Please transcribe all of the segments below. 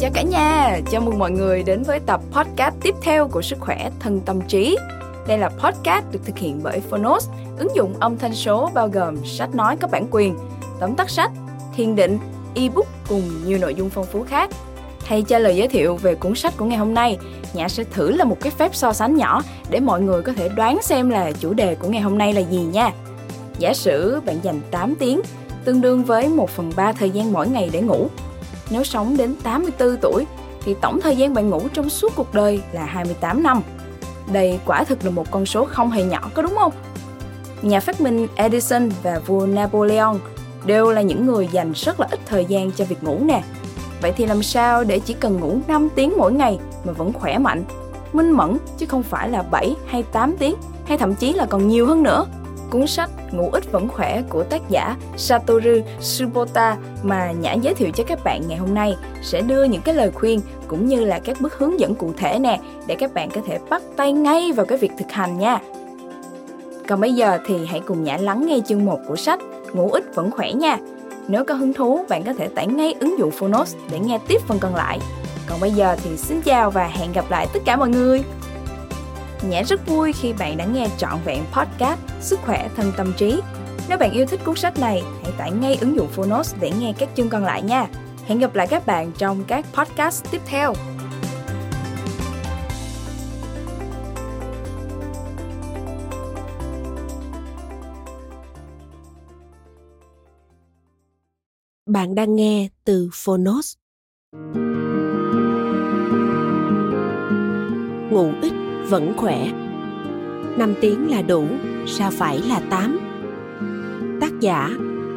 Chào cả nhà, chào mừng mọi người đến với tập podcast tiếp theo của Sức khỏe thân tâm trí. Đây là podcast được thực hiện bởi Phonos, ứng dụng âm thanh số bao gồm sách nói có bản quyền, tóm tắt sách, thiền định, ebook cùng nhiều nội dung phong phú khác. Thay cho lời giới thiệu về cuốn sách của ngày hôm nay, Nhã sẽ thử là một cái phép so sánh nhỏ để mọi người có thể đoán xem là chủ đề của ngày hôm nay là gì nha. Giả sử bạn dành 8 tiếng, tương đương với 1 phần 3 thời gian mỗi ngày để ngủ. Nếu sống đến 84 tuổi, thì tổng thời gian bạn ngủ trong suốt cuộc đời là 28 năm. Đây quả thực là một con số không hề nhỏ có đúng không? Nhà phát minh Edison và vua Napoleon đều là những người dành rất là ít thời gian cho việc ngủ nè. Vậy thì làm sao để chỉ cần ngủ 5 tiếng mỗi ngày mà vẫn khỏe mạnh, minh mẫn chứ không phải là 7 hay 8 tiếng hay thậm chí là còn nhiều hơn nữa? Cuốn sách Ngủ ít vẫn khỏe của tác giả Satoru Subota mà Nhã giới thiệu cho các bạn ngày hôm nay sẽ đưa những cái lời khuyên cũng như là các bước hướng dẫn cụ thể nè để các bạn có thể bắt tay ngay vào cái việc thực hành nha. Còn bây giờ thì hãy cùng Nhã lắng nghe chương 1 của sách Ngủ ít vẫn khỏe nha. Nếu có hứng thú, bạn có thể tải ngay ứng dụng Phonos để nghe tiếp phần còn lại. Còn bây giờ thì xin chào và hẹn gặp lại tất cả mọi người. Nhã rất vui khi bạn đã nghe trọn vẹn podcast Sức khỏe thân tâm trí. Nếu bạn yêu thích cuốn sách này, hãy tải ngay ứng dụng Phonos để nghe các chương còn lại nha. Hẹn gặp lại các bạn trong các podcast tiếp theo. Bạn đang nghe từ Phonos. Ngủ ít vẫn khỏe. 5 tiếng là đủ, sao phải là 8? Tác giả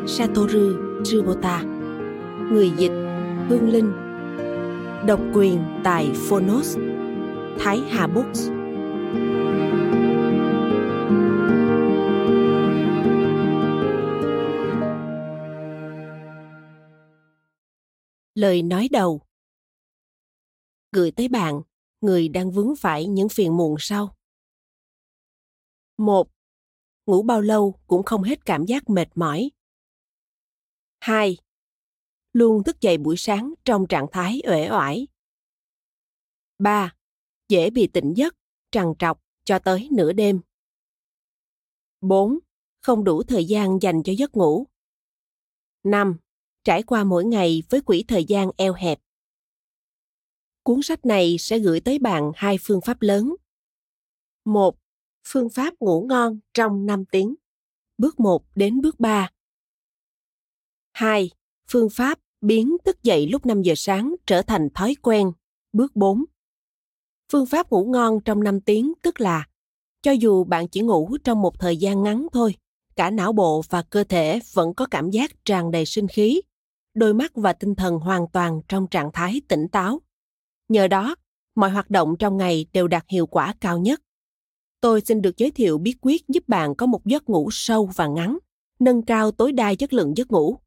Satoru Tsubota Người dịch Hương Linh. Độc quyền tại Phonos Thái Hà Books. Lời nói đầu. Gửi tới bạn người đang vướng phải những phiền muộn sau. Một, Ngủ bao lâu cũng không hết cảm giác mệt mỏi. Hai, Luôn thức dậy buổi sáng trong trạng thái uể oải. Ba, Dễ bị tỉnh giấc, trằn trọc cho tới nửa đêm. Bốn, Không đủ thời gian dành cho giấc ngủ. Năm, Trải qua mỗi ngày với quỹ thời gian eo hẹp Cuốn sách này sẽ gửi tới bạn hai phương pháp lớn. Một, phương pháp ngủ ngon trong 5 tiếng. Bước 1 đến bước 3. 2. Phương pháp biến thức dậy lúc 5 giờ sáng trở thành thói quen. Bước 4. Phương pháp ngủ ngon trong 5 tiếng tức là cho dù bạn chỉ ngủ trong một thời gian ngắn thôi, cả não bộ và cơ thể vẫn có cảm giác tràn đầy sinh khí, đôi mắt và tinh thần hoàn toàn trong trạng thái tỉnh táo Nhờ đó, mọi hoạt động trong ngày đều đạt hiệu quả cao nhất. Tôi xin được giới thiệu bí quyết giúp bạn có một giấc ngủ sâu và ngắn, nâng cao tối đa chất lượng giấc ngủ.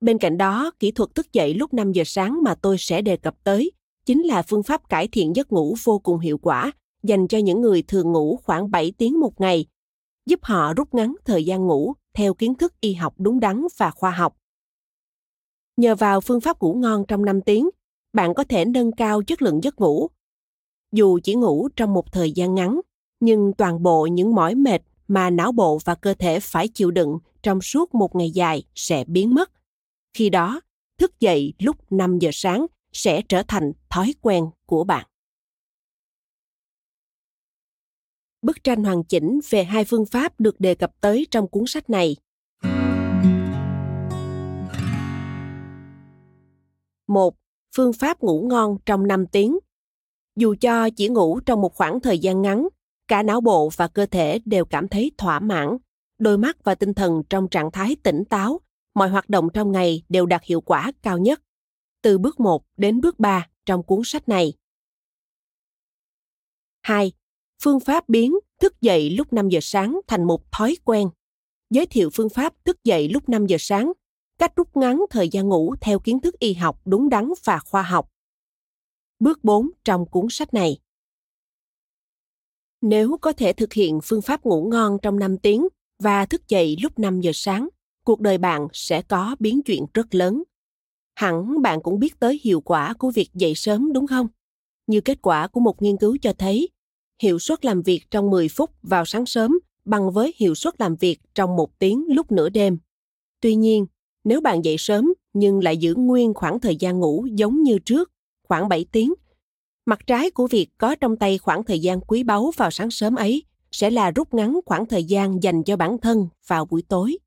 Bên cạnh đó, kỹ thuật thức dậy lúc 5 giờ sáng mà tôi sẽ đề cập tới chính là phương pháp cải thiện giấc ngủ vô cùng hiệu quả dành cho những người thường ngủ khoảng 7 tiếng một ngày, giúp họ rút ngắn thời gian ngủ theo kiến thức y học đúng đắn và khoa học. Nhờ vào phương pháp ngủ ngon trong 5 tiếng, bạn có thể nâng cao chất lượng giấc ngủ. Dù chỉ ngủ trong một thời gian ngắn, nhưng toàn bộ những mỏi mệt mà não bộ và cơ thể phải chịu đựng trong suốt một ngày dài sẽ biến mất. Khi đó, thức dậy lúc 5 giờ sáng sẽ trở thành thói quen của bạn. Bức tranh hoàn chỉnh về hai phương pháp được đề cập tới trong cuốn sách này. Một, phương pháp ngủ ngon trong 5 tiếng. Dù cho chỉ ngủ trong một khoảng thời gian ngắn, cả não bộ và cơ thể đều cảm thấy thỏa mãn, đôi mắt và tinh thần trong trạng thái tỉnh táo, mọi hoạt động trong ngày đều đạt hiệu quả cao nhất. Từ bước 1 đến bước 3 trong cuốn sách này. 2. Phương pháp biến thức dậy lúc 5 giờ sáng thành một thói quen. Giới thiệu phương pháp thức dậy lúc 5 giờ sáng cách rút ngắn thời gian ngủ theo kiến thức y học đúng đắn và khoa học. Bước 4 trong cuốn sách này. Nếu có thể thực hiện phương pháp ngủ ngon trong 5 tiếng và thức dậy lúc 5 giờ sáng, cuộc đời bạn sẽ có biến chuyển rất lớn. Hẳn bạn cũng biết tới hiệu quả của việc dậy sớm đúng không? Như kết quả của một nghiên cứu cho thấy, hiệu suất làm việc trong 10 phút vào sáng sớm bằng với hiệu suất làm việc trong một tiếng lúc nửa đêm. Tuy nhiên, nếu bạn dậy sớm nhưng lại giữ nguyên khoảng thời gian ngủ giống như trước, khoảng 7 tiếng, mặt trái của việc có trong tay khoảng thời gian quý báu vào sáng sớm ấy sẽ là rút ngắn khoảng thời gian dành cho bản thân vào buổi tối.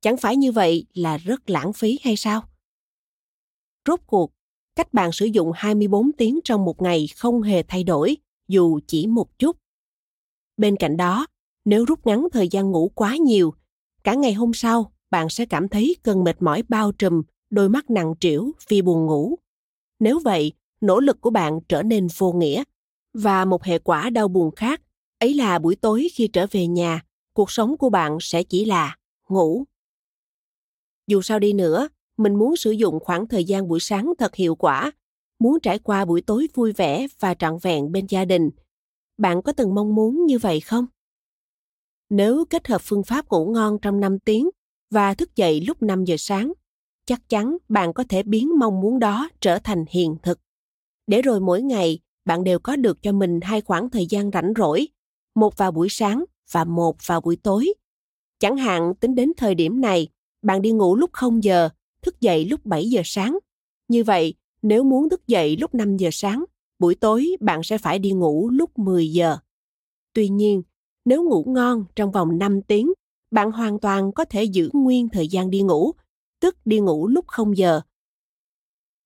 Chẳng phải như vậy là rất lãng phí hay sao? Rốt cuộc, cách bạn sử dụng 24 tiếng trong một ngày không hề thay đổi, dù chỉ một chút. Bên cạnh đó, nếu rút ngắn thời gian ngủ quá nhiều, cả ngày hôm sau bạn sẽ cảm thấy cơn mệt mỏi bao trùm, đôi mắt nặng trĩu vì buồn ngủ. Nếu vậy, nỗ lực của bạn trở nên vô nghĩa. Và một hệ quả đau buồn khác, ấy là buổi tối khi trở về nhà, cuộc sống của bạn sẽ chỉ là ngủ. Dù sao đi nữa, mình muốn sử dụng khoảng thời gian buổi sáng thật hiệu quả, muốn trải qua buổi tối vui vẻ và trọn vẹn bên gia đình. Bạn có từng mong muốn như vậy không? Nếu kết hợp phương pháp ngủ ngon trong 5 tiếng và thức dậy lúc 5 giờ sáng, chắc chắn bạn có thể biến mong muốn đó trở thành hiện thực. Để rồi mỗi ngày, bạn đều có được cho mình hai khoảng thời gian rảnh rỗi, một vào buổi sáng và một vào buổi tối. Chẳng hạn tính đến thời điểm này, bạn đi ngủ lúc 0 giờ, thức dậy lúc 7 giờ sáng. Như vậy, nếu muốn thức dậy lúc 5 giờ sáng, buổi tối bạn sẽ phải đi ngủ lúc 10 giờ. Tuy nhiên, nếu ngủ ngon trong vòng 5 tiếng, bạn hoàn toàn có thể giữ nguyên thời gian đi ngủ, tức đi ngủ lúc 0 giờ.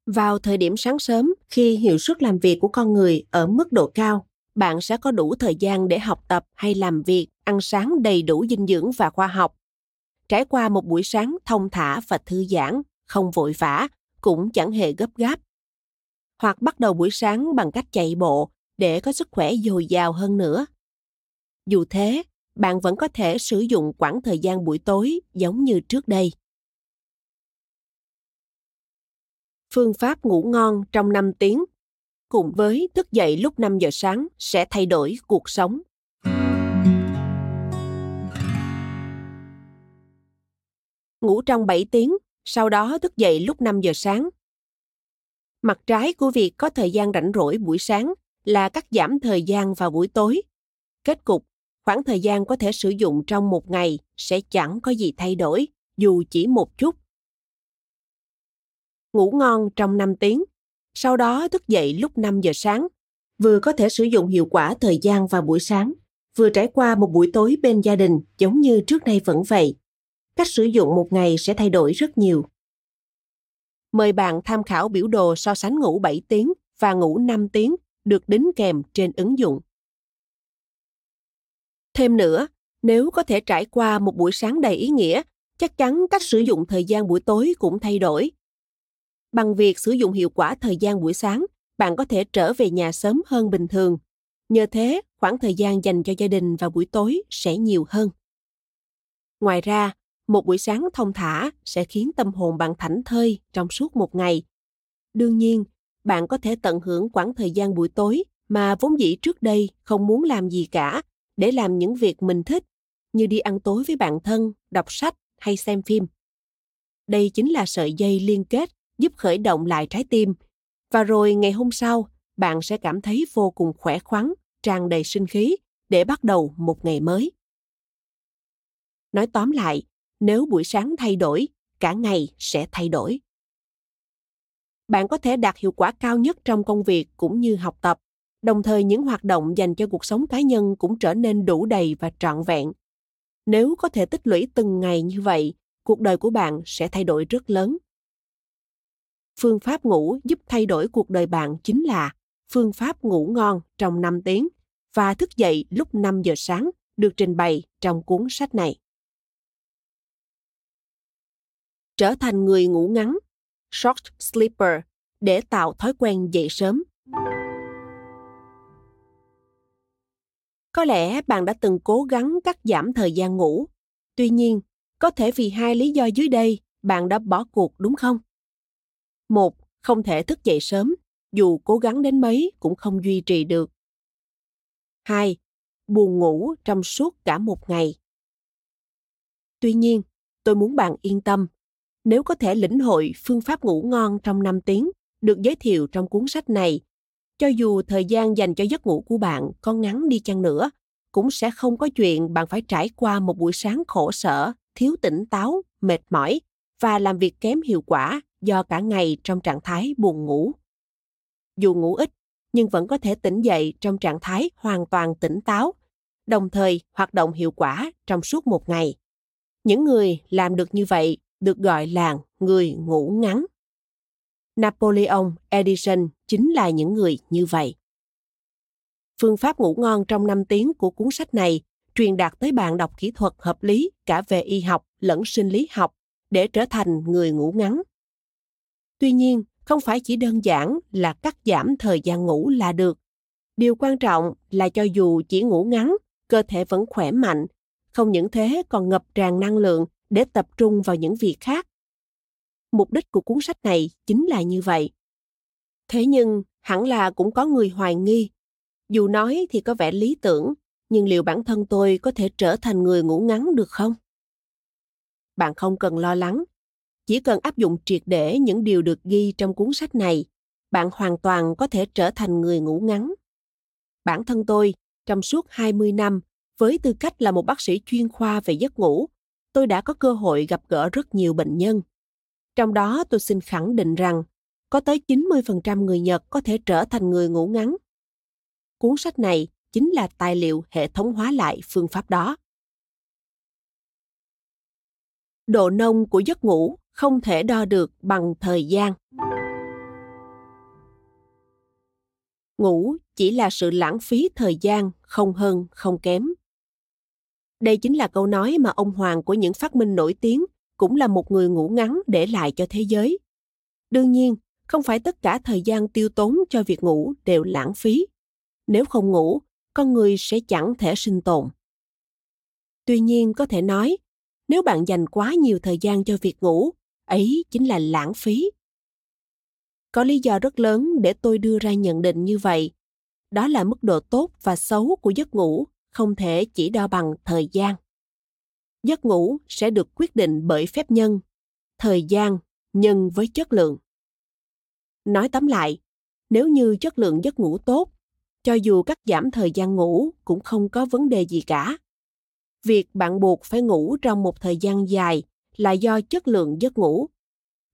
Vào thời điểm sáng sớm, khi hiệu suất làm việc của con người ở mức độ cao, bạn sẽ có đủ thời gian để học tập hay làm việc, ăn sáng đầy đủ dinh dưỡng và khoa học. Trải qua một buổi sáng thông thả và thư giãn, không vội vã, cũng chẳng hề gấp gáp. Hoặc bắt đầu buổi sáng bằng cách chạy bộ để có sức khỏe dồi dào hơn nữa. Dù thế, bạn vẫn có thể sử dụng quãng thời gian buổi tối giống như trước đây. Phương pháp ngủ ngon trong 5 tiếng cùng với thức dậy lúc 5 giờ sáng sẽ thay đổi cuộc sống. Ngủ trong 7 tiếng, sau đó thức dậy lúc 5 giờ sáng. Mặt trái của việc có thời gian rảnh rỗi buổi sáng là cắt giảm thời gian vào buổi tối. Kết cục, khoảng thời gian có thể sử dụng trong một ngày sẽ chẳng có gì thay đổi, dù chỉ một chút. Ngủ ngon trong 5 tiếng, sau đó thức dậy lúc 5 giờ sáng, vừa có thể sử dụng hiệu quả thời gian vào buổi sáng, vừa trải qua một buổi tối bên gia đình giống như trước đây vẫn vậy. Cách sử dụng một ngày sẽ thay đổi rất nhiều. Mời bạn tham khảo biểu đồ so sánh ngủ 7 tiếng và ngủ 5 tiếng được đính kèm trên ứng dụng. Thêm nữa, nếu có thể trải qua một buổi sáng đầy ý nghĩa, chắc chắn cách sử dụng thời gian buổi tối cũng thay đổi. Bằng việc sử dụng hiệu quả thời gian buổi sáng, bạn có thể trở về nhà sớm hơn bình thường. Nhờ thế, khoảng thời gian dành cho gia đình vào buổi tối sẽ nhiều hơn. Ngoài ra, một buổi sáng thông thả sẽ khiến tâm hồn bạn thảnh thơi trong suốt một ngày. Đương nhiên, bạn có thể tận hưởng khoảng thời gian buổi tối mà vốn dĩ trước đây không muốn làm gì cả để làm những việc mình thích như đi ăn tối với bạn thân, đọc sách hay xem phim. Đây chính là sợi dây liên kết giúp khởi động lại trái tim. Và rồi ngày hôm sau bạn sẽ cảm thấy vô cùng khỏe khoắn tràn đầy sinh khí để bắt đầu một ngày mới. Nói tóm lại nếu buổi sáng thay đổi cả ngày sẽ thay đổi. Bạn có thể đạt hiệu quả cao nhất trong công việc cũng như học tập đồng thời những hoạt động dành cho cuộc sống cá nhân cũng trở nên đủ đầy và trọn vẹn nếu có thể tích lũy từng ngày như vậy cuộc đời của bạn sẽ thay đổi rất lớn phương pháp ngủ giúp thay đổi cuộc đời bạn chính là phương pháp ngủ ngon trong 5 tiếng và thức dậy lúc 5 giờ sáng được trình bày trong cuốn sách này. Trở thành người ngủ ngắn, short sleeper, để tạo thói quen dậy sớm. Có lẽ bạn đã từng cố gắng cắt giảm thời gian ngủ. Tuy nhiên, có thể vì hai lý do dưới đây bạn đã bỏ cuộc đúng không? Một, không thể thức dậy sớm, dù cố gắng đến mấy cũng không duy trì được. Hai, buồn ngủ trong suốt cả một ngày. Tuy nhiên, tôi muốn bạn yên tâm. Nếu có thể lĩnh hội phương pháp ngủ ngon trong 5 tiếng được giới thiệu trong cuốn sách này, cho dù thời gian dành cho giấc ngủ của bạn có ngắn đi chăng nữa, cũng sẽ không có chuyện bạn phải trải qua một buổi sáng khổ sở, thiếu tỉnh táo, mệt mỏi và làm việc kém hiệu quả do cả ngày trong trạng thái buồn ngủ. Dù ngủ ít, nhưng vẫn có thể tỉnh dậy trong trạng thái hoàn toàn tỉnh táo, đồng thời hoạt động hiệu quả trong suốt một ngày. Những người làm được như vậy được gọi là người ngủ ngắn. Napoleon Edison chính là những người như vậy. Phương pháp ngủ ngon trong 5 tiếng của cuốn sách này truyền đạt tới bạn đọc kỹ thuật hợp lý cả về y học lẫn sinh lý học để trở thành người ngủ ngắn. Tuy nhiên, không phải chỉ đơn giản là cắt giảm thời gian ngủ là được. Điều quan trọng là cho dù chỉ ngủ ngắn, cơ thể vẫn khỏe mạnh, không những thế còn ngập tràn năng lượng để tập trung vào những việc khác. Mục đích của cuốn sách này chính là như vậy. Thế nhưng, hẳn là cũng có người hoài nghi. Dù nói thì có vẻ lý tưởng, nhưng liệu bản thân tôi có thể trở thành người ngủ ngắn được không? Bạn không cần lo lắng. Chỉ cần áp dụng triệt để những điều được ghi trong cuốn sách này, bạn hoàn toàn có thể trở thành người ngủ ngắn. Bản thân tôi, trong suốt 20 năm, với tư cách là một bác sĩ chuyên khoa về giấc ngủ, tôi đã có cơ hội gặp gỡ rất nhiều bệnh nhân. Trong đó tôi xin khẳng định rằng có tới 90% người Nhật có thể trở thành người ngủ ngắn. Cuốn sách này chính là tài liệu hệ thống hóa lại phương pháp đó. Độ nông của giấc ngủ không thể đo được bằng thời gian. Ngủ chỉ là sự lãng phí thời gian, không hơn, không kém. Đây chính là câu nói mà ông hoàng của những phát minh nổi tiếng cũng là một người ngủ ngắn để lại cho thế giới. Đương nhiên, không phải tất cả thời gian tiêu tốn cho việc ngủ đều lãng phí. Nếu không ngủ, con người sẽ chẳng thể sinh tồn. Tuy nhiên có thể nói, nếu bạn dành quá nhiều thời gian cho việc ngủ, ấy chính là lãng phí. Có lý do rất lớn để tôi đưa ra nhận định như vậy. Đó là mức độ tốt và xấu của giấc ngủ không thể chỉ đo bằng thời gian giấc ngủ sẽ được quyết định bởi phép nhân, thời gian, nhân với chất lượng. Nói tóm lại, nếu như chất lượng giấc ngủ tốt, cho dù cắt giảm thời gian ngủ cũng không có vấn đề gì cả. Việc bạn buộc phải ngủ trong một thời gian dài là do chất lượng giấc ngủ.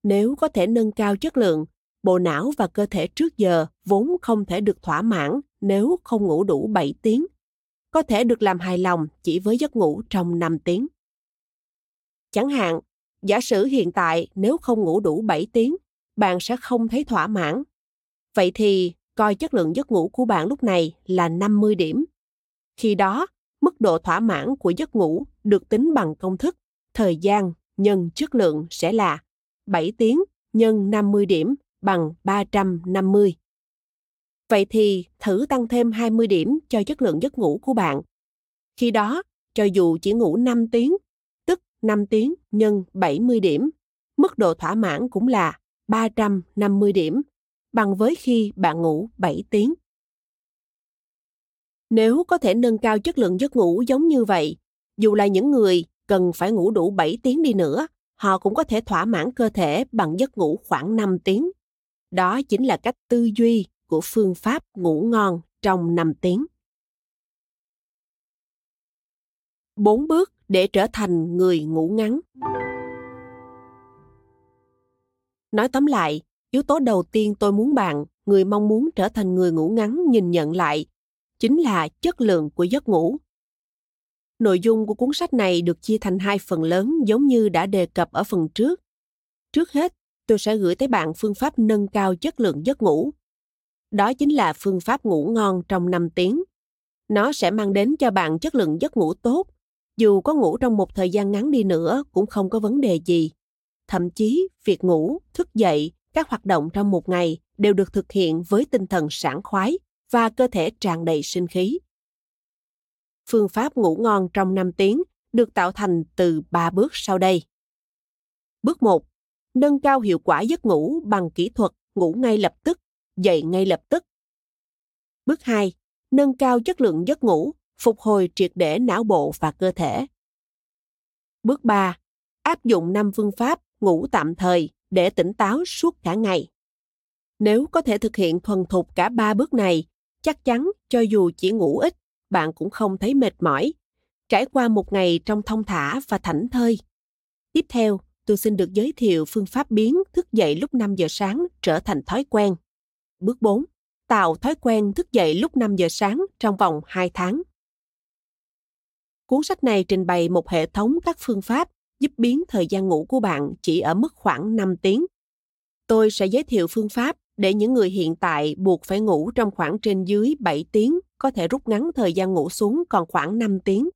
Nếu có thể nâng cao chất lượng, bộ não và cơ thể trước giờ vốn không thể được thỏa mãn nếu không ngủ đủ 7 tiếng có thể được làm hài lòng chỉ với giấc ngủ trong 5 tiếng. Chẳng hạn, giả sử hiện tại nếu không ngủ đủ 7 tiếng, bạn sẽ không thấy thỏa mãn. Vậy thì coi chất lượng giấc ngủ của bạn lúc này là 50 điểm. Khi đó, mức độ thỏa mãn của giấc ngủ được tính bằng công thức thời gian nhân chất lượng sẽ là 7 tiếng nhân 50 điểm bằng 350. Vậy thì thử tăng thêm 20 điểm cho chất lượng giấc ngủ của bạn. Khi đó, cho dù chỉ ngủ 5 tiếng, tức 5 tiếng nhân 70 điểm, mức độ thỏa mãn cũng là 350 điểm, bằng với khi bạn ngủ 7 tiếng. Nếu có thể nâng cao chất lượng giấc ngủ giống như vậy, dù là những người cần phải ngủ đủ 7 tiếng đi nữa, họ cũng có thể thỏa mãn cơ thể bằng giấc ngủ khoảng 5 tiếng. Đó chính là cách tư duy của phương pháp ngủ ngon trong 5 tiếng. 4 bước để trở thành người ngủ ngắn. Nói tóm lại, yếu tố đầu tiên tôi muốn bạn, người mong muốn trở thành người ngủ ngắn nhìn nhận lại, chính là chất lượng của giấc ngủ. Nội dung của cuốn sách này được chia thành hai phần lớn giống như đã đề cập ở phần trước. Trước hết, tôi sẽ gửi tới bạn phương pháp nâng cao chất lượng giấc ngủ đó chính là phương pháp ngủ ngon trong 5 tiếng. Nó sẽ mang đến cho bạn chất lượng giấc ngủ tốt, dù có ngủ trong một thời gian ngắn đi nữa cũng không có vấn đề gì. Thậm chí, việc ngủ, thức dậy, các hoạt động trong một ngày đều được thực hiện với tinh thần sảng khoái và cơ thể tràn đầy sinh khí. Phương pháp ngủ ngon trong 5 tiếng được tạo thành từ 3 bước sau đây. Bước 1. Nâng cao hiệu quả giấc ngủ bằng kỹ thuật ngủ ngay lập tức dậy ngay lập tức. Bước 2. Nâng cao chất lượng giấc ngủ, phục hồi triệt để não bộ và cơ thể. Bước 3. Áp dụng 5 phương pháp ngủ tạm thời để tỉnh táo suốt cả ngày. Nếu có thể thực hiện thuần thục cả ba bước này, chắc chắn cho dù chỉ ngủ ít, bạn cũng không thấy mệt mỏi. Trải qua một ngày trong thông thả và thảnh thơi. Tiếp theo, tôi xin được giới thiệu phương pháp biến thức dậy lúc 5 giờ sáng trở thành thói quen. Bước 4. Tạo thói quen thức dậy lúc 5 giờ sáng trong vòng 2 tháng. Cuốn sách này trình bày một hệ thống các phương pháp giúp biến thời gian ngủ của bạn chỉ ở mức khoảng 5 tiếng. Tôi sẽ giới thiệu phương pháp để những người hiện tại buộc phải ngủ trong khoảng trên dưới 7 tiếng có thể rút ngắn thời gian ngủ xuống còn khoảng 5 tiếng.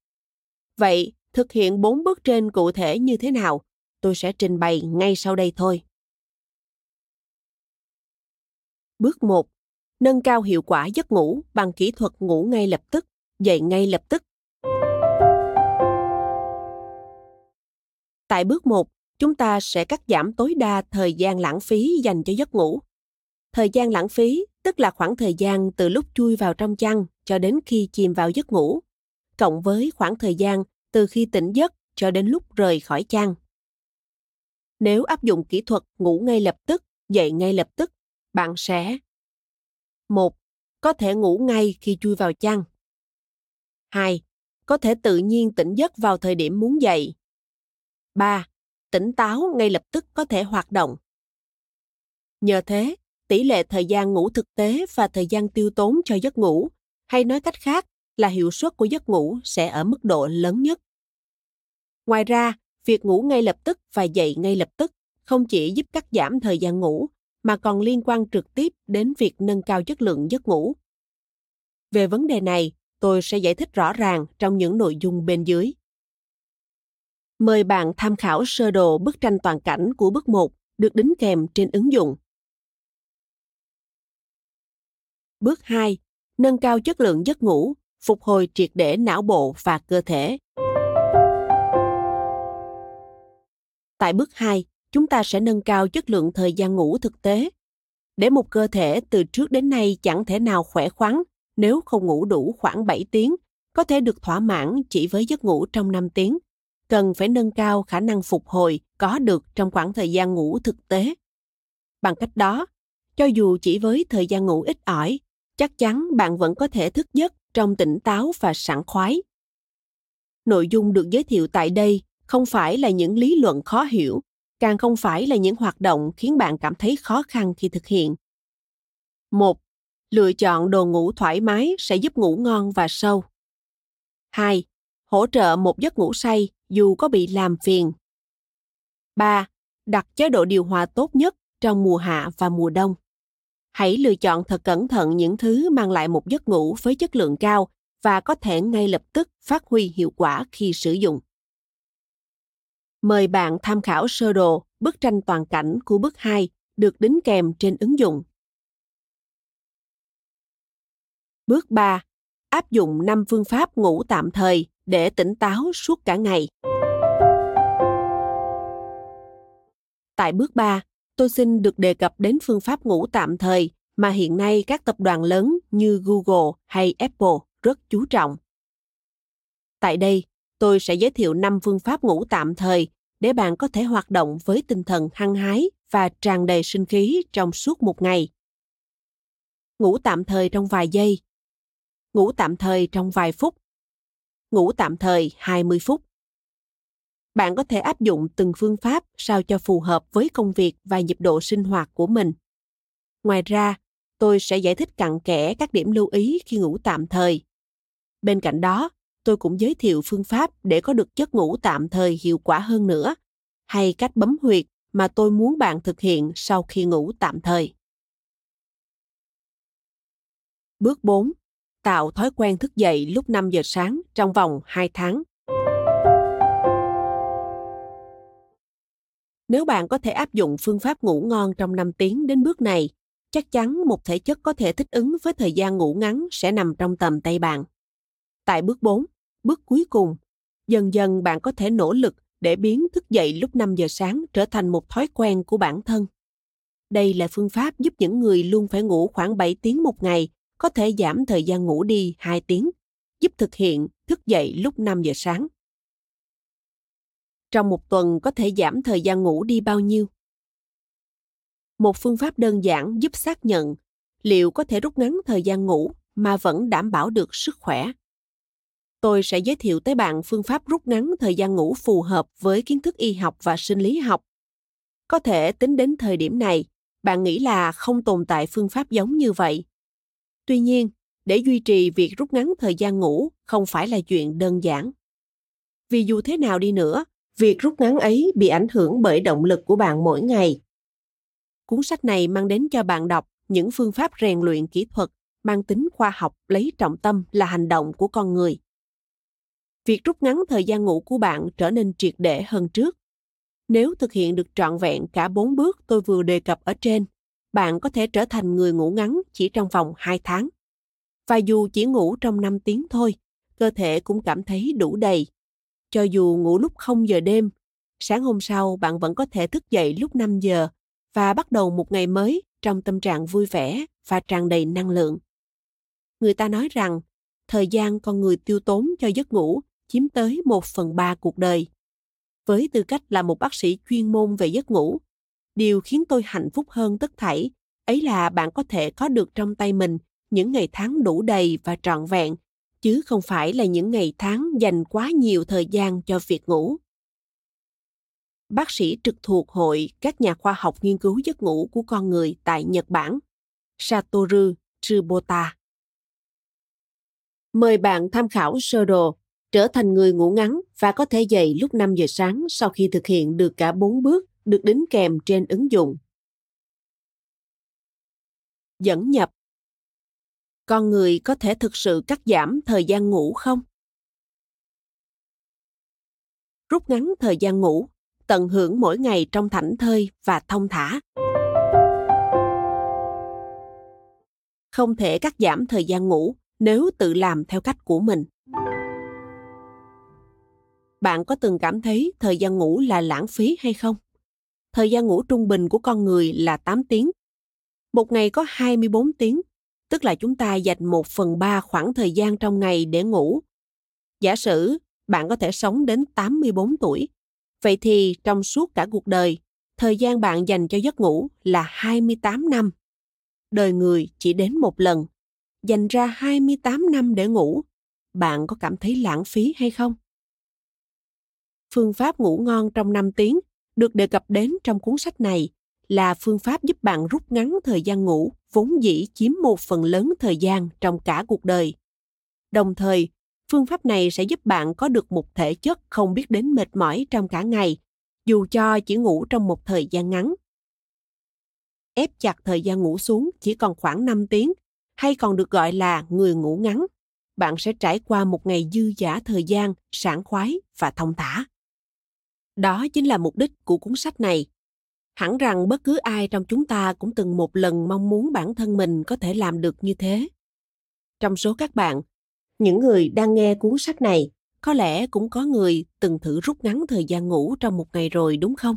Vậy, thực hiện 4 bước trên cụ thể như thế nào? Tôi sẽ trình bày ngay sau đây thôi. Bước 1. Nâng cao hiệu quả giấc ngủ bằng kỹ thuật ngủ ngay lập tức, dậy ngay lập tức. Tại bước 1, chúng ta sẽ cắt giảm tối đa thời gian lãng phí dành cho giấc ngủ. Thời gian lãng phí tức là khoảng thời gian từ lúc chui vào trong chăn cho đến khi chìm vào giấc ngủ, cộng với khoảng thời gian từ khi tỉnh giấc cho đến lúc rời khỏi chăn. Nếu áp dụng kỹ thuật ngủ ngay lập tức, dậy ngay lập tức, bạn sẽ một Có thể ngủ ngay khi chui vào chăn. 2. Có thể tự nhiên tỉnh giấc vào thời điểm muốn dậy. 3. Tỉnh táo ngay lập tức có thể hoạt động. Nhờ thế, tỷ lệ thời gian ngủ thực tế và thời gian tiêu tốn cho giấc ngủ, hay nói cách khác là hiệu suất của giấc ngủ sẽ ở mức độ lớn nhất. Ngoài ra, việc ngủ ngay lập tức và dậy ngay lập tức không chỉ giúp cắt giảm thời gian ngủ mà còn liên quan trực tiếp đến việc nâng cao chất lượng giấc ngủ. Về vấn đề này, tôi sẽ giải thích rõ ràng trong những nội dung bên dưới. Mời bạn tham khảo sơ đồ bức tranh toàn cảnh của bước 1 được đính kèm trên ứng dụng. Bước 2. Nâng cao chất lượng giấc ngủ, phục hồi triệt để não bộ và cơ thể. Tại bước 2, chúng ta sẽ nâng cao chất lượng thời gian ngủ thực tế. Để một cơ thể từ trước đến nay chẳng thể nào khỏe khoắn nếu không ngủ đủ khoảng 7 tiếng, có thể được thỏa mãn chỉ với giấc ngủ trong 5 tiếng. Cần phải nâng cao khả năng phục hồi có được trong khoảng thời gian ngủ thực tế. Bằng cách đó, cho dù chỉ với thời gian ngủ ít ỏi, chắc chắn bạn vẫn có thể thức giấc trong tỉnh táo và sảng khoái. Nội dung được giới thiệu tại đây không phải là những lý luận khó hiểu, càng không phải là những hoạt động khiến bạn cảm thấy khó khăn khi thực hiện. Một, Lựa chọn đồ ngủ thoải mái sẽ giúp ngủ ngon và sâu. 2. Hỗ trợ một giấc ngủ say dù có bị làm phiền. 3. Đặt chế độ điều hòa tốt nhất trong mùa hạ và mùa đông. Hãy lựa chọn thật cẩn thận những thứ mang lại một giấc ngủ với chất lượng cao và có thể ngay lập tức phát huy hiệu quả khi sử dụng. Mời bạn tham khảo sơ đồ bức tranh toàn cảnh của bước 2 được đính kèm trên ứng dụng. Bước 3. Áp dụng 5 phương pháp ngủ tạm thời để tỉnh táo suốt cả ngày. Tại bước 3, tôi xin được đề cập đến phương pháp ngủ tạm thời mà hiện nay các tập đoàn lớn như Google hay Apple rất chú trọng. Tại đây, tôi sẽ giới thiệu 5 phương pháp ngủ tạm thời để bạn có thể hoạt động với tinh thần hăng hái và tràn đầy sinh khí trong suốt một ngày. Ngủ tạm thời trong vài giây. Ngủ tạm thời trong vài phút. Ngủ tạm thời 20 phút. Bạn có thể áp dụng từng phương pháp sao cho phù hợp với công việc và nhịp độ sinh hoạt của mình. Ngoài ra, tôi sẽ giải thích cặn kẽ các điểm lưu ý khi ngủ tạm thời. Bên cạnh đó, tôi cũng giới thiệu phương pháp để có được giấc ngủ tạm thời hiệu quả hơn nữa, hay cách bấm huyệt mà tôi muốn bạn thực hiện sau khi ngủ tạm thời. Bước 4. Tạo thói quen thức dậy lúc 5 giờ sáng trong vòng 2 tháng. Nếu bạn có thể áp dụng phương pháp ngủ ngon trong 5 tiếng đến bước này, chắc chắn một thể chất có thể thích ứng với thời gian ngủ ngắn sẽ nằm trong tầm tay bạn. Tại bước 4, bước cuối cùng, dần dần bạn có thể nỗ lực để biến thức dậy lúc 5 giờ sáng trở thành một thói quen của bản thân. Đây là phương pháp giúp những người luôn phải ngủ khoảng 7 tiếng một ngày có thể giảm thời gian ngủ đi 2 tiếng, giúp thực hiện thức dậy lúc 5 giờ sáng. trong một tuần có thể giảm thời gian ngủ đi bao nhiêu một phương pháp đơn giản giúp xác nhận liệu có thể rút ngắn thời gian ngủ mà vẫn đảm bảo được sức khỏe tôi sẽ giới thiệu tới bạn phương pháp rút ngắn thời gian ngủ phù hợp với kiến thức y học và sinh lý học. Có thể tính đến thời điểm này, bạn nghĩ là không tồn tại phương pháp giống như vậy. Tuy nhiên, để duy trì việc rút ngắn thời gian ngủ không phải là chuyện đơn giản. Vì dù thế nào đi nữa, việc rút ngắn ấy bị ảnh hưởng bởi động lực của bạn mỗi ngày. Cuốn sách này mang đến cho bạn đọc những phương pháp rèn luyện kỹ thuật, mang tính khoa học lấy trọng tâm là hành động của con người việc rút ngắn thời gian ngủ của bạn trở nên triệt để hơn trước nếu thực hiện được trọn vẹn cả bốn bước tôi vừa đề cập ở trên bạn có thể trở thành người ngủ ngắn chỉ trong vòng 2 tháng. Và dù chỉ ngủ trong 5 tiếng thôi, cơ thể cũng cảm thấy đủ đầy. Cho dù ngủ lúc 0 giờ đêm, sáng hôm sau bạn vẫn có thể thức dậy lúc 5 giờ và bắt đầu một ngày mới trong tâm trạng vui vẻ và tràn đầy năng lượng. Người ta nói rằng, thời gian con người tiêu tốn cho giấc ngủ chiếm tới một phần ba cuộc đời. Với tư cách là một bác sĩ chuyên môn về giấc ngủ, điều khiến tôi hạnh phúc hơn tất thảy ấy là bạn có thể có được trong tay mình những ngày tháng đủ đầy và trọn vẹn chứ không phải là những ngày tháng dành quá nhiều thời gian cho việc ngủ bác sĩ trực thuộc hội các nhà khoa học nghiên cứu giấc ngủ của con người tại Nhật Bản, Satoru Tsubota. Mời bạn tham khảo sơ đồ, trở thành người ngủ ngắn và có thể dậy lúc 5 giờ sáng sau khi thực hiện được cả 4 bước được đính kèm trên ứng dụng. Dẫn nhập Con người có thể thực sự cắt giảm thời gian ngủ không? Rút ngắn thời gian ngủ, tận hưởng mỗi ngày trong thảnh thơi và thông thả. Không thể cắt giảm thời gian ngủ nếu tự làm theo cách của mình. Bạn có từng cảm thấy thời gian ngủ là lãng phí hay không? thời gian ngủ trung bình của con người là 8 tiếng. Một ngày có 24 tiếng, tức là chúng ta dành một phần ba khoảng thời gian trong ngày để ngủ. Giả sử bạn có thể sống đến 84 tuổi, vậy thì trong suốt cả cuộc đời, thời gian bạn dành cho giấc ngủ là 28 năm. Đời người chỉ đến một lần, dành ra 28 năm để ngủ, bạn có cảm thấy lãng phí hay không? Phương pháp ngủ ngon trong 5 tiếng được đề cập đến trong cuốn sách này là phương pháp giúp bạn rút ngắn thời gian ngủ vốn dĩ chiếm một phần lớn thời gian trong cả cuộc đời. Đồng thời, phương pháp này sẽ giúp bạn có được một thể chất không biết đến mệt mỏi trong cả ngày, dù cho chỉ ngủ trong một thời gian ngắn. Ép chặt thời gian ngủ xuống chỉ còn khoảng 5 tiếng, hay còn được gọi là người ngủ ngắn, bạn sẽ trải qua một ngày dư giả thời gian, sảng khoái và thông thả. Đó chính là mục đích của cuốn sách này. Hẳn rằng bất cứ ai trong chúng ta cũng từng một lần mong muốn bản thân mình có thể làm được như thế. Trong số các bạn, những người đang nghe cuốn sách này, có lẽ cũng có người từng thử rút ngắn thời gian ngủ trong một ngày rồi đúng không?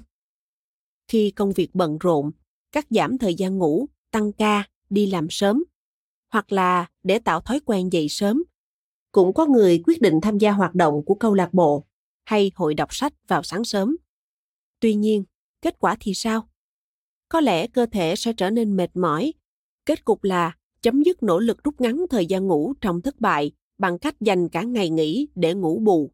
Khi công việc bận rộn, cắt giảm thời gian ngủ, tăng ca, đi làm sớm, hoặc là để tạo thói quen dậy sớm. Cũng có người quyết định tham gia hoạt động của câu lạc bộ hay hội đọc sách vào sáng sớm. Tuy nhiên, kết quả thì sao? Có lẽ cơ thể sẽ trở nên mệt mỏi. Kết cục là chấm dứt nỗ lực rút ngắn thời gian ngủ trong thất bại bằng cách dành cả ngày nghỉ để ngủ bù.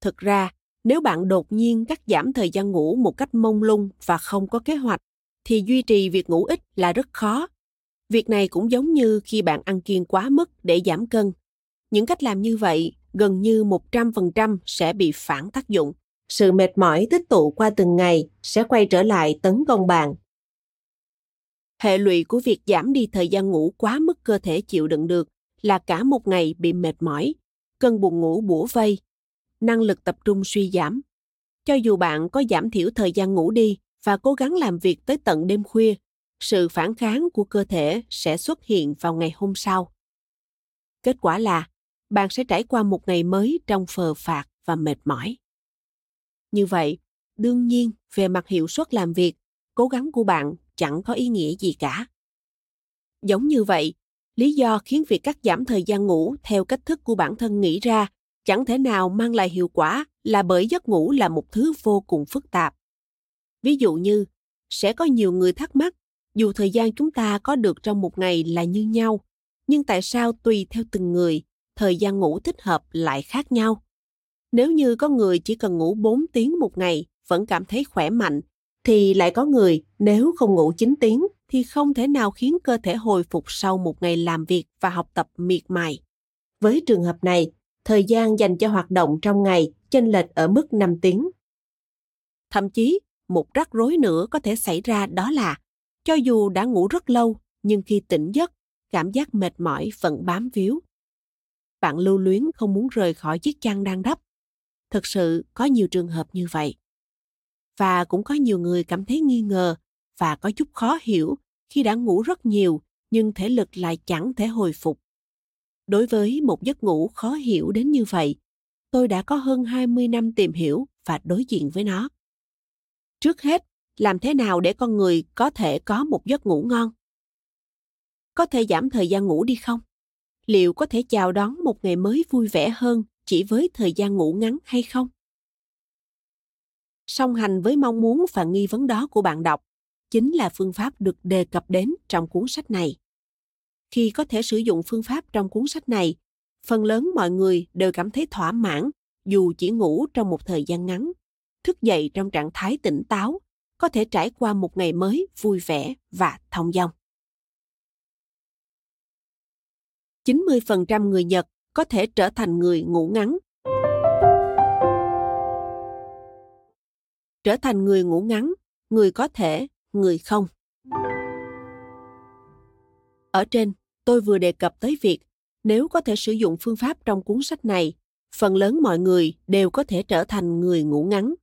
Thực ra, nếu bạn đột nhiên cắt giảm thời gian ngủ một cách mông lung và không có kế hoạch, thì duy trì việc ngủ ít là rất khó. Việc này cũng giống như khi bạn ăn kiêng quá mức để giảm cân. Những cách làm như vậy gần như 100% sẽ bị phản tác dụng. Sự mệt mỏi tích tụ qua từng ngày sẽ quay trở lại tấn công bạn. Hệ lụy của việc giảm đi thời gian ngủ quá mức cơ thể chịu đựng được là cả một ngày bị mệt mỏi, cơn buồn ngủ bủa vây, năng lực tập trung suy giảm. Cho dù bạn có giảm thiểu thời gian ngủ đi và cố gắng làm việc tới tận đêm khuya, sự phản kháng của cơ thể sẽ xuất hiện vào ngày hôm sau. Kết quả là bạn sẽ trải qua một ngày mới trong phờ phạt và mệt mỏi. Như vậy, đương nhiên về mặt hiệu suất làm việc, cố gắng của bạn chẳng có ý nghĩa gì cả. Giống như vậy, lý do khiến việc cắt giảm thời gian ngủ theo cách thức của bản thân nghĩ ra chẳng thể nào mang lại hiệu quả là bởi giấc ngủ là một thứ vô cùng phức tạp. Ví dụ như, sẽ có nhiều người thắc mắc, dù thời gian chúng ta có được trong một ngày là như nhau, nhưng tại sao tùy theo từng người, thời gian ngủ thích hợp lại khác nhau? Nếu như có người chỉ cần ngủ 4 tiếng một ngày vẫn cảm thấy khỏe mạnh, thì lại có người nếu không ngủ 9 tiếng thì không thể nào khiến cơ thể hồi phục sau một ngày làm việc và học tập miệt mài. Với trường hợp này, thời gian dành cho hoạt động trong ngày chênh lệch ở mức 5 tiếng. Thậm chí, một rắc rối nữa có thể xảy ra đó là cho dù đã ngủ rất lâu nhưng khi tỉnh giấc cảm giác mệt mỏi vẫn bám víu bạn lưu luyến không muốn rời khỏi chiếc chăn đang đắp thực sự có nhiều trường hợp như vậy và cũng có nhiều người cảm thấy nghi ngờ và có chút khó hiểu khi đã ngủ rất nhiều nhưng thể lực lại chẳng thể hồi phục. Đối với một giấc ngủ khó hiểu đến như vậy, tôi đã có hơn 20 năm tìm hiểu và đối diện với nó. Trước hết, làm thế nào để con người có thể có một giấc ngủ ngon? Có thể giảm thời gian ngủ đi không? Liệu có thể chào đón một ngày mới vui vẻ hơn chỉ với thời gian ngủ ngắn hay không? Song hành với mong muốn và nghi vấn đó của bạn đọc chính là phương pháp được đề cập đến trong cuốn sách này. Khi có thể sử dụng phương pháp trong cuốn sách này, phần lớn mọi người đều cảm thấy thỏa mãn dù chỉ ngủ trong một thời gian ngắn, thức dậy trong trạng thái tỉnh táo, có thể trải qua một ngày mới vui vẻ và thông dong. 90% người Nhật có thể trở thành người ngủ ngắn. Trở thành người ngủ ngắn, người có thể, người không. Ở trên, tôi vừa đề cập tới việc nếu có thể sử dụng phương pháp trong cuốn sách này, phần lớn mọi người đều có thể trở thành người ngủ ngắn.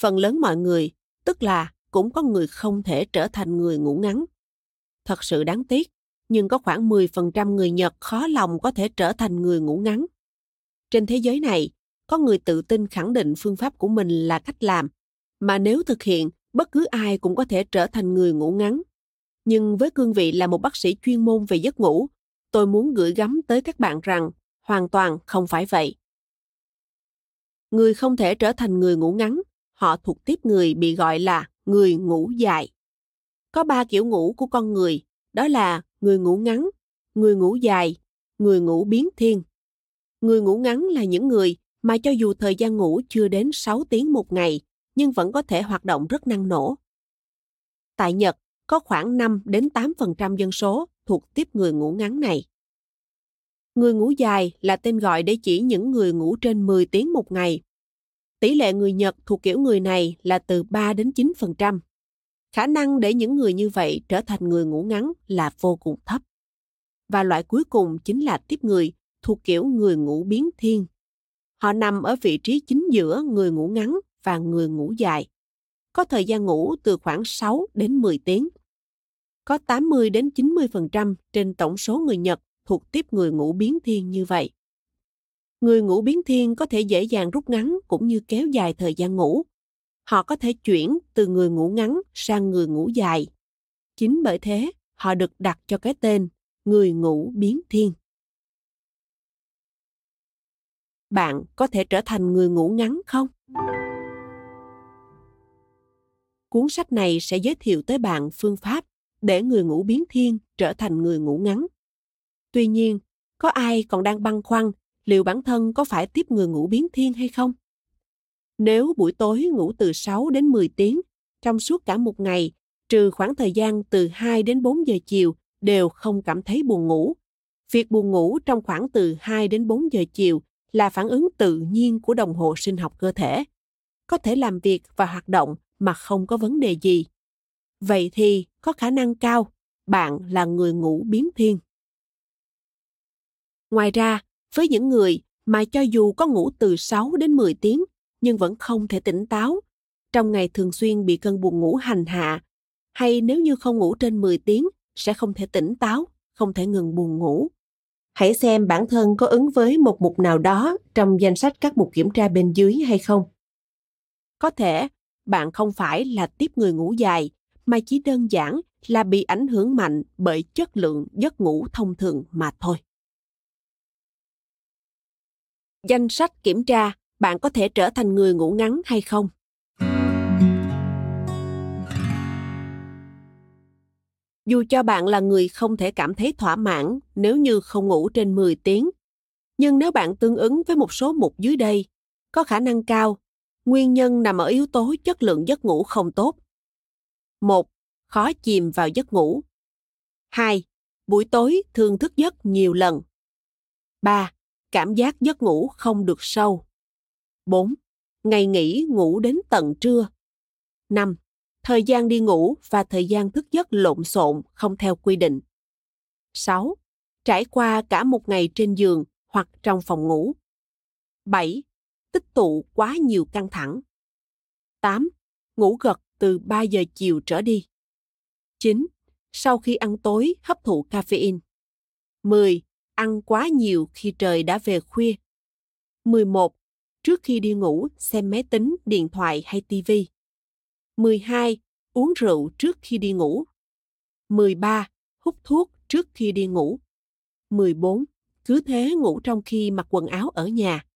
Phần lớn mọi người, tức là cũng có người không thể trở thành người ngủ ngắn. Thật sự đáng tiếc, nhưng có khoảng 10% người Nhật khó lòng có thể trở thành người ngủ ngắn. Trên thế giới này, có người tự tin khẳng định phương pháp của mình là cách làm, mà nếu thực hiện, bất cứ ai cũng có thể trở thành người ngủ ngắn. Nhưng với cương vị là một bác sĩ chuyên môn về giấc ngủ, tôi muốn gửi gắm tới các bạn rằng hoàn toàn không phải vậy. Người không thể trở thành người ngủ ngắn, họ thuộc tiếp người bị gọi là người ngủ dài. Có ba kiểu ngủ của con người, đó là người ngủ ngắn, người ngủ dài, người ngủ biến thiên. Người ngủ ngắn là những người mà cho dù thời gian ngủ chưa đến 6 tiếng một ngày, nhưng vẫn có thể hoạt động rất năng nổ. Tại Nhật, có khoảng 5 đến 8% dân số thuộc tiếp người ngủ ngắn này. Người ngủ dài là tên gọi để chỉ những người ngủ trên 10 tiếng một ngày. Tỷ lệ người Nhật thuộc kiểu người này là từ 3 đến 9% khả năng để những người như vậy trở thành người ngủ ngắn là vô cùng thấp. Và loại cuối cùng chính là tiếp người, thuộc kiểu người ngủ biến thiên. Họ nằm ở vị trí chính giữa người ngủ ngắn và người ngủ dài. Có thời gian ngủ từ khoảng 6 đến 10 tiếng. Có 80 đến 90% trên tổng số người Nhật thuộc tiếp người ngủ biến thiên như vậy. Người ngủ biến thiên có thể dễ dàng rút ngắn cũng như kéo dài thời gian ngủ họ có thể chuyển từ người ngủ ngắn sang người ngủ dài. Chính bởi thế, họ được đặt cho cái tên người ngủ biến thiên. Bạn có thể trở thành người ngủ ngắn không? Cuốn sách này sẽ giới thiệu tới bạn phương pháp để người ngủ biến thiên trở thành người ngủ ngắn. Tuy nhiên, có ai còn đang băn khoăn liệu bản thân có phải tiếp người ngủ biến thiên hay không? Nếu buổi tối ngủ từ 6 đến 10 tiếng, trong suốt cả một ngày, trừ khoảng thời gian từ 2 đến 4 giờ chiều, đều không cảm thấy buồn ngủ. Việc buồn ngủ trong khoảng từ 2 đến 4 giờ chiều là phản ứng tự nhiên của đồng hồ sinh học cơ thể. Có thể làm việc và hoạt động mà không có vấn đề gì. Vậy thì có khả năng cao bạn là người ngủ biến thiên. Ngoài ra, với những người mà cho dù có ngủ từ 6 đến 10 tiếng nhưng vẫn không thể tỉnh táo. Trong ngày thường xuyên bị cơn buồn ngủ hành hạ, hay nếu như không ngủ trên 10 tiếng sẽ không thể tỉnh táo, không thể ngừng buồn ngủ. Hãy xem bản thân có ứng với một mục nào đó trong danh sách các mục kiểm tra bên dưới hay không. Có thể bạn không phải là tiếp người ngủ dài, mà chỉ đơn giản là bị ảnh hưởng mạnh bởi chất lượng giấc ngủ thông thường mà thôi. Danh sách kiểm tra bạn có thể trở thành người ngủ ngắn hay không dù cho bạn là người không thể cảm thấy thỏa mãn nếu như không ngủ trên 10 tiếng, nhưng nếu bạn tương ứng với một số mục dưới đây, có khả năng cao nguyên nhân nằm ở yếu tố chất lượng giấc ngủ không tốt. Một, khó chìm vào giấc ngủ. 2. Buổi tối thường thức giấc nhiều lần. 3. Cảm giác giấc ngủ không được sâu. 4. Ngày nghỉ ngủ đến tận trưa. 5. Thời gian đi ngủ và thời gian thức giấc lộn xộn không theo quy định. 6. Trải qua cả một ngày trên giường hoặc trong phòng ngủ. 7. Tích tụ quá nhiều căng thẳng. 8. Ngủ gật từ 3 giờ chiều trở đi. 9. Sau khi ăn tối, hấp thụ caffeine. 10. Ăn quá nhiều khi trời đã về khuya. 11. Trước khi đi ngủ xem máy tính, điện thoại hay TV. 12. Uống rượu trước khi đi ngủ. 13. Hút thuốc trước khi đi ngủ. 14. Cứ thế ngủ trong khi mặc quần áo ở nhà.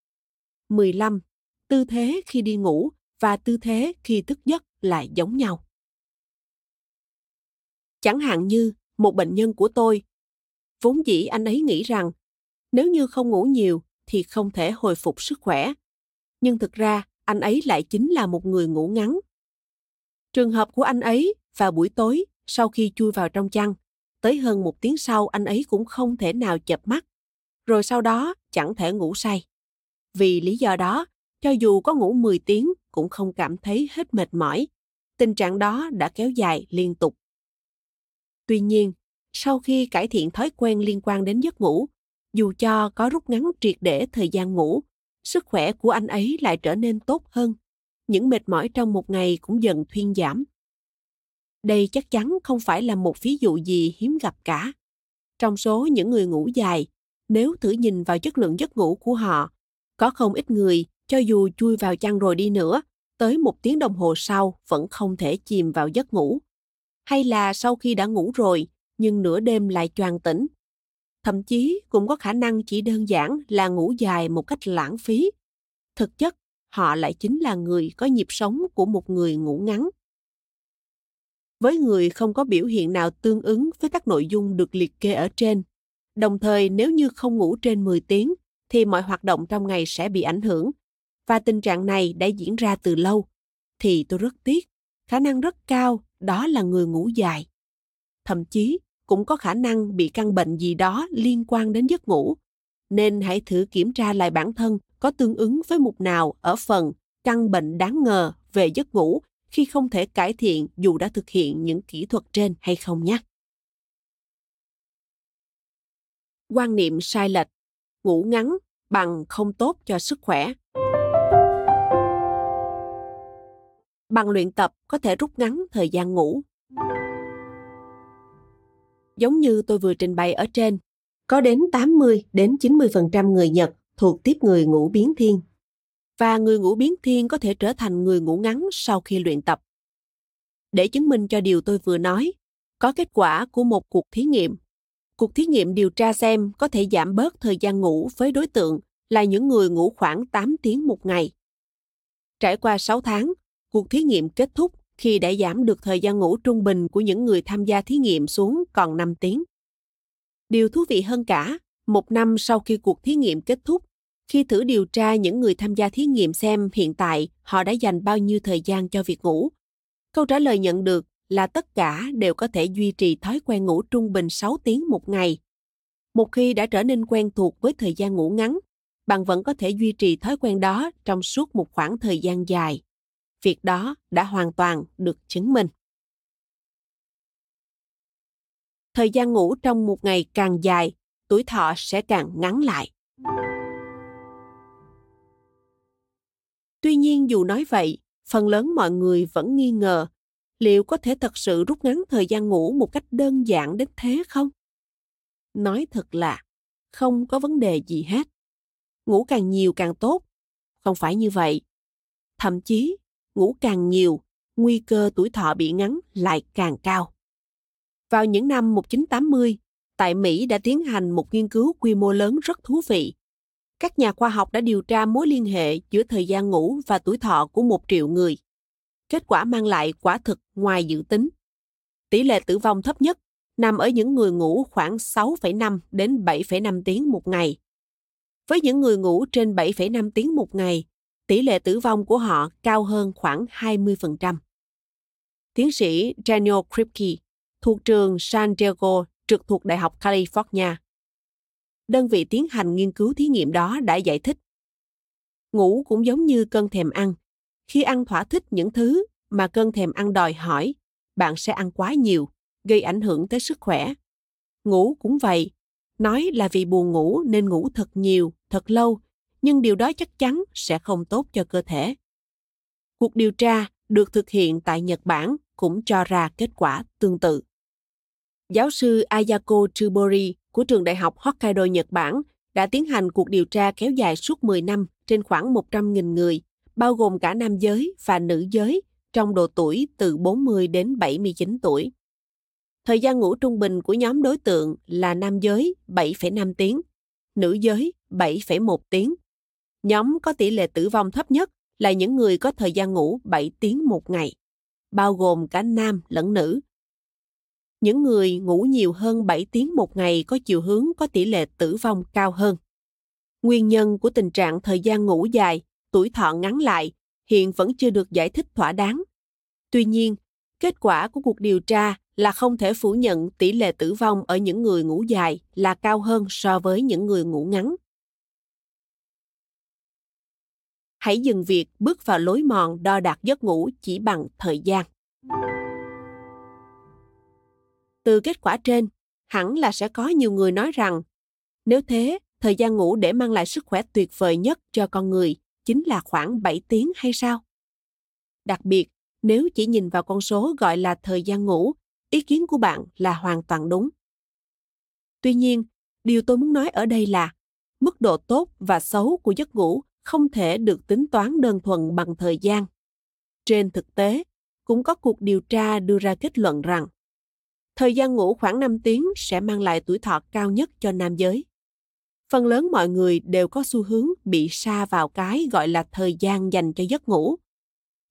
15. Tư thế khi đi ngủ và tư thế khi thức giấc lại giống nhau. Chẳng hạn như một bệnh nhân của tôi, vốn dĩ anh ấy nghĩ rằng nếu như không ngủ nhiều thì không thể hồi phục sức khỏe. Nhưng thực ra anh ấy lại chính là một người ngủ ngắn. Trường hợp của anh ấy vào buổi tối sau khi chui vào trong chăn, tới hơn một tiếng sau anh ấy cũng không thể nào chợp mắt, rồi sau đó chẳng thể ngủ say. Vì lý do đó, cho dù có ngủ 10 tiếng cũng không cảm thấy hết mệt mỏi. Tình trạng đó đã kéo dài liên tục. Tuy nhiên, sau khi cải thiện thói quen liên quan đến giấc ngủ, dù cho có rút ngắn triệt để thời gian ngủ, sức khỏe của anh ấy lại trở nên tốt hơn. Những mệt mỏi trong một ngày cũng dần thuyên giảm. Đây chắc chắn không phải là một ví dụ gì hiếm gặp cả. Trong số những người ngủ dài, nếu thử nhìn vào chất lượng giấc ngủ của họ, có không ít người, cho dù chui vào chăn rồi đi nữa, tới một tiếng đồng hồ sau vẫn không thể chìm vào giấc ngủ. Hay là sau khi đã ngủ rồi, nhưng nửa đêm lại choàng tỉnh. Thậm chí cũng có khả năng chỉ đơn giản là ngủ dài một cách lãng phí. Thực chất, họ lại chính là người có nhịp sống của một người ngủ ngắn. Với người không có biểu hiện nào tương ứng với các nội dung được liệt kê ở trên, đồng thời nếu như không ngủ trên 10 tiếng thì mọi hoạt động trong ngày sẽ bị ảnh hưởng và tình trạng này đã diễn ra từ lâu thì tôi rất tiếc khả năng rất cao đó là người ngủ dài thậm chí cũng có khả năng bị căn bệnh gì đó liên quan đến giấc ngủ nên hãy thử kiểm tra lại bản thân có tương ứng với mục nào ở phần căn bệnh đáng ngờ về giấc ngủ khi không thể cải thiện dù đã thực hiện những kỹ thuật trên hay không nhé. Quan niệm sai lệch ngủ ngắn bằng không tốt cho sức khỏe. Bằng luyện tập có thể rút ngắn thời gian ngủ. Giống như tôi vừa trình bày ở trên, có đến 80 đến 90% người Nhật thuộc tiếp người ngủ biến thiên. Và người ngủ biến thiên có thể trở thành người ngủ ngắn sau khi luyện tập. Để chứng minh cho điều tôi vừa nói, có kết quả của một cuộc thí nghiệm Cuộc thí nghiệm điều tra xem có thể giảm bớt thời gian ngủ với đối tượng là những người ngủ khoảng 8 tiếng một ngày. Trải qua 6 tháng, cuộc thí nghiệm kết thúc khi đã giảm được thời gian ngủ trung bình của những người tham gia thí nghiệm xuống còn 5 tiếng. Điều thú vị hơn cả, một năm sau khi cuộc thí nghiệm kết thúc, khi thử điều tra những người tham gia thí nghiệm xem hiện tại họ đã dành bao nhiêu thời gian cho việc ngủ, câu trả lời nhận được là tất cả đều có thể duy trì thói quen ngủ trung bình 6 tiếng một ngày. Một khi đã trở nên quen thuộc với thời gian ngủ ngắn, bạn vẫn có thể duy trì thói quen đó trong suốt một khoảng thời gian dài. Việc đó đã hoàn toàn được chứng minh. Thời gian ngủ trong một ngày càng dài, tuổi thọ sẽ càng ngắn lại. Tuy nhiên dù nói vậy, phần lớn mọi người vẫn nghi ngờ liệu có thể thật sự rút ngắn thời gian ngủ một cách đơn giản đến thế không nói thật là không có vấn đề gì hết ngủ càng nhiều càng tốt không phải như vậy thậm chí ngủ càng nhiều nguy cơ tuổi thọ bị ngắn lại càng cao vào những năm 1980, tại Mỹ đã tiến hành một nghiên cứu quy mô lớn rất thú vị. Các nhà khoa học đã điều tra mối liên hệ giữa thời gian ngủ và tuổi thọ của một triệu người. Kết quả mang lại quả thực ngoài dự tính. Tỷ lệ tử vong thấp nhất nằm ở những người ngủ khoảng 6,5 đến 7,5 tiếng một ngày. Với những người ngủ trên 7,5 tiếng một ngày, tỷ lệ tử vong của họ cao hơn khoảng 20%. Tiến sĩ Daniel Kripke thuộc trường San Diego trực thuộc Đại học California. Đơn vị tiến hành nghiên cứu thí nghiệm đó đã giải thích. Ngủ cũng giống như cơn thèm ăn. Khi ăn thỏa thích những thứ mà cơn thèm ăn đòi hỏi, bạn sẽ ăn quá nhiều, gây ảnh hưởng tới sức khỏe. Ngủ cũng vậy. Nói là vì buồn ngủ nên ngủ thật nhiều, thật lâu, nhưng điều đó chắc chắn sẽ không tốt cho cơ thể. Cuộc điều tra được thực hiện tại Nhật Bản cũng cho ra kết quả tương tự. Giáo sư Ayako Tsubori của trường đại học Hokkaido Nhật Bản đã tiến hành cuộc điều tra kéo dài suốt 10 năm trên khoảng 100.000 người, bao gồm cả nam giới và nữ giới trong độ tuổi từ 40 đến 79 tuổi. Thời gian ngủ trung bình của nhóm đối tượng là nam giới 7,5 tiếng, nữ giới 7,1 tiếng. Nhóm có tỷ lệ tử vong thấp nhất là những người có thời gian ngủ 7 tiếng một ngày, bao gồm cả nam lẫn nữ. Những người ngủ nhiều hơn 7 tiếng một ngày có chiều hướng có tỷ lệ tử vong cao hơn. Nguyên nhân của tình trạng thời gian ngủ dài, tuổi thọ ngắn lại hiện vẫn chưa được giải thích thỏa đáng. Tuy nhiên, kết quả của cuộc điều tra là không thể phủ nhận tỷ lệ tử vong ở những người ngủ dài là cao hơn so với những người ngủ ngắn. Hãy dừng việc bước vào lối mòn đo đạc giấc ngủ chỉ bằng thời gian. Từ kết quả trên, hẳn là sẽ có nhiều người nói rằng nếu thế, thời gian ngủ để mang lại sức khỏe tuyệt vời nhất cho con người chính là khoảng 7 tiếng hay sao? Đặc biệt, nếu chỉ nhìn vào con số gọi là thời gian ngủ, ý kiến của bạn là hoàn toàn đúng. Tuy nhiên, điều tôi muốn nói ở đây là mức độ tốt và xấu của giấc ngủ không thể được tính toán đơn thuần bằng thời gian. Trên thực tế, cũng có cuộc điều tra đưa ra kết luận rằng thời gian ngủ khoảng 5 tiếng sẽ mang lại tuổi thọ cao nhất cho nam giới. Phần lớn mọi người đều có xu hướng bị sa vào cái gọi là thời gian dành cho giấc ngủ.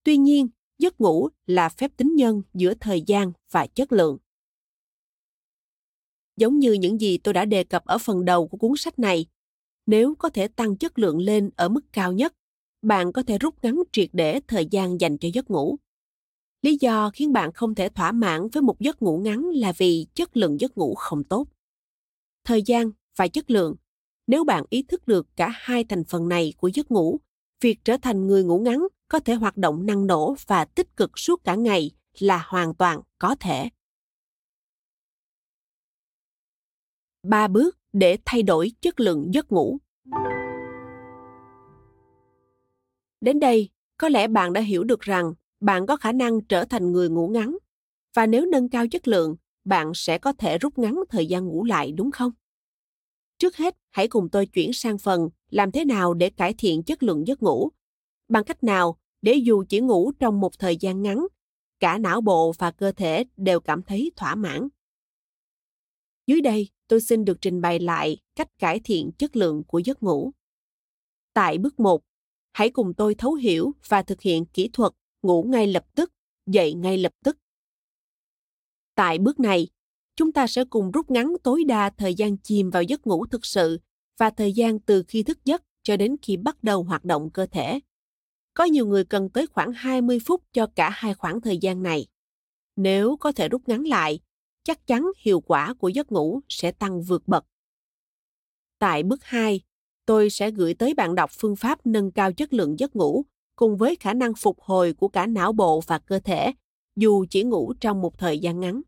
Tuy nhiên, giấc ngủ là phép tính nhân giữa thời gian và chất lượng. Giống như những gì tôi đã đề cập ở phần đầu của cuốn sách này, nếu có thể tăng chất lượng lên ở mức cao nhất, bạn có thể rút ngắn triệt để thời gian dành cho giấc ngủ. Lý do khiến bạn không thể thỏa mãn với một giấc ngủ ngắn là vì chất lượng giấc ngủ không tốt. Thời gian và chất lượng, nếu bạn ý thức được cả hai thành phần này của giấc ngủ, việc trở thành người ngủ ngắn có thể hoạt động năng nổ và tích cực suốt cả ngày là hoàn toàn có thể. Ba bước để thay đổi chất lượng giấc ngủ. Đến đây, có lẽ bạn đã hiểu được rằng bạn có khả năng trở thành người ngủ ngắn và nếu nâng cao chất lượng, bạn sẽ có thể rút ngắn thời gian ngủ lại đúng không? Trước hết, hãy cùng tôi chuyển sang phần làm thế nào để cải thiện chất lượng giấc ngủ. Bằng cách nào để dù chỉ ngủ trong một thời gian ngắn, cả não bộ và cơ thể đều cảm thấy thỏa mãn. Dưới đây, tôi xin được trình bày lại cách cải thiện chất lượng của giấc ngủ. Tại bước 1, hãy cùng tôi thấu hiểu và thực hiện kỹ thuật ngủ ngay lập tức, dậy ngay lập tức. Tại bước này, chúng ta sẽ cùng rút ngắn tối đa thời gian chìm vào giấc ngủ thực sự và thời gian từ khi thức giấc cho đến khi bắt đầu hoạt động cơ thể. Có nhiều người cần tới khoảng 20 phút cho cả hai khoảng thời gian này. Nếu có thể rút ngắn lại, chắc chắn hiệu quả của giấc ngủ sẽ tăng vượt bậc. Tại bước 2, tôi sẽ gửi tới bạn đọc phương pháp nâng cao chất lượng giấc ngủ cùng với khả năng phục hồi của cả não bộ và cơ thể, dù chỉ ngủ trong một thời gian ngắn.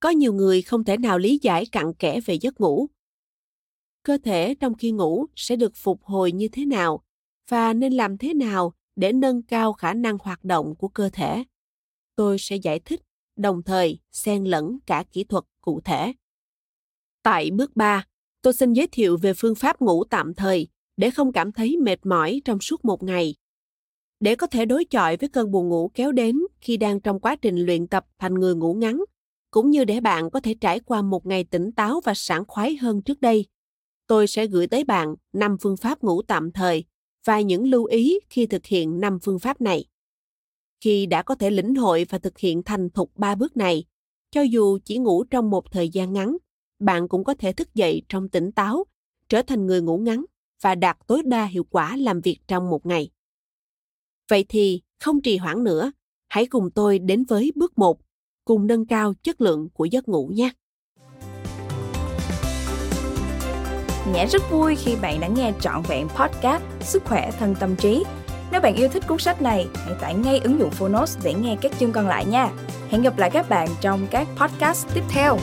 Có nhiều người không thể nào lý giải cặn kẽ về giấc ngủ. Cơ thể trong khi ngủ sẽ được phục hồi như thế nào và nên làm thế nào để nâng cao khả năng hoạt động của cơ thể. Tôi sẽ giải thích, đồng thời xen lẫn cả kỹ thuật cụ thể. Tại bước 3, tôi xin giới thiệu về phương pháp ngủ tạm thời để không cảm thấy mệt mỏi trong suốt một ngày. Để có thể đối chọi với cơn buồn ngủ kéo đến khi đang trong quá trình luyện tập thành người ngủ ngắn, cũng như để bạn có thể trải qua một ngày tỉnh táo và sảng khoái hơn trước đây, tôi sẽ gửi tới bạn 5 phương pháp ngủ tạm thời và những lưu ý khi thực hiện 5 phương pháp này. Khi đã có thể lĩnh hội và thực hiện thành thục ba bước này, cho dù chỉ ngủ trong một thời gian ngắn, bạn cũng có thể thức dậy trong tỉnh táo, trở thành người ngủ ngắn và đạt tối đa hiệu quả làm việc trong một ngày. Vậy thì, không trì hoãn nữa, hãy cùng tôi đến với bước 1, cùng nâng cao chất lượng của giấc ngủ nhé. Nhã rất vui khi bạn đã nghe trọn vẹn podcast Sức khỏe thân tâm trí. Nếu bạn yêu thích cuốn sách này, hãy tải ngay ứng dụng Phonos để nghe các chương còn lại nha. Hẹn gặp lại các bạn trong các podcast tiếp theo.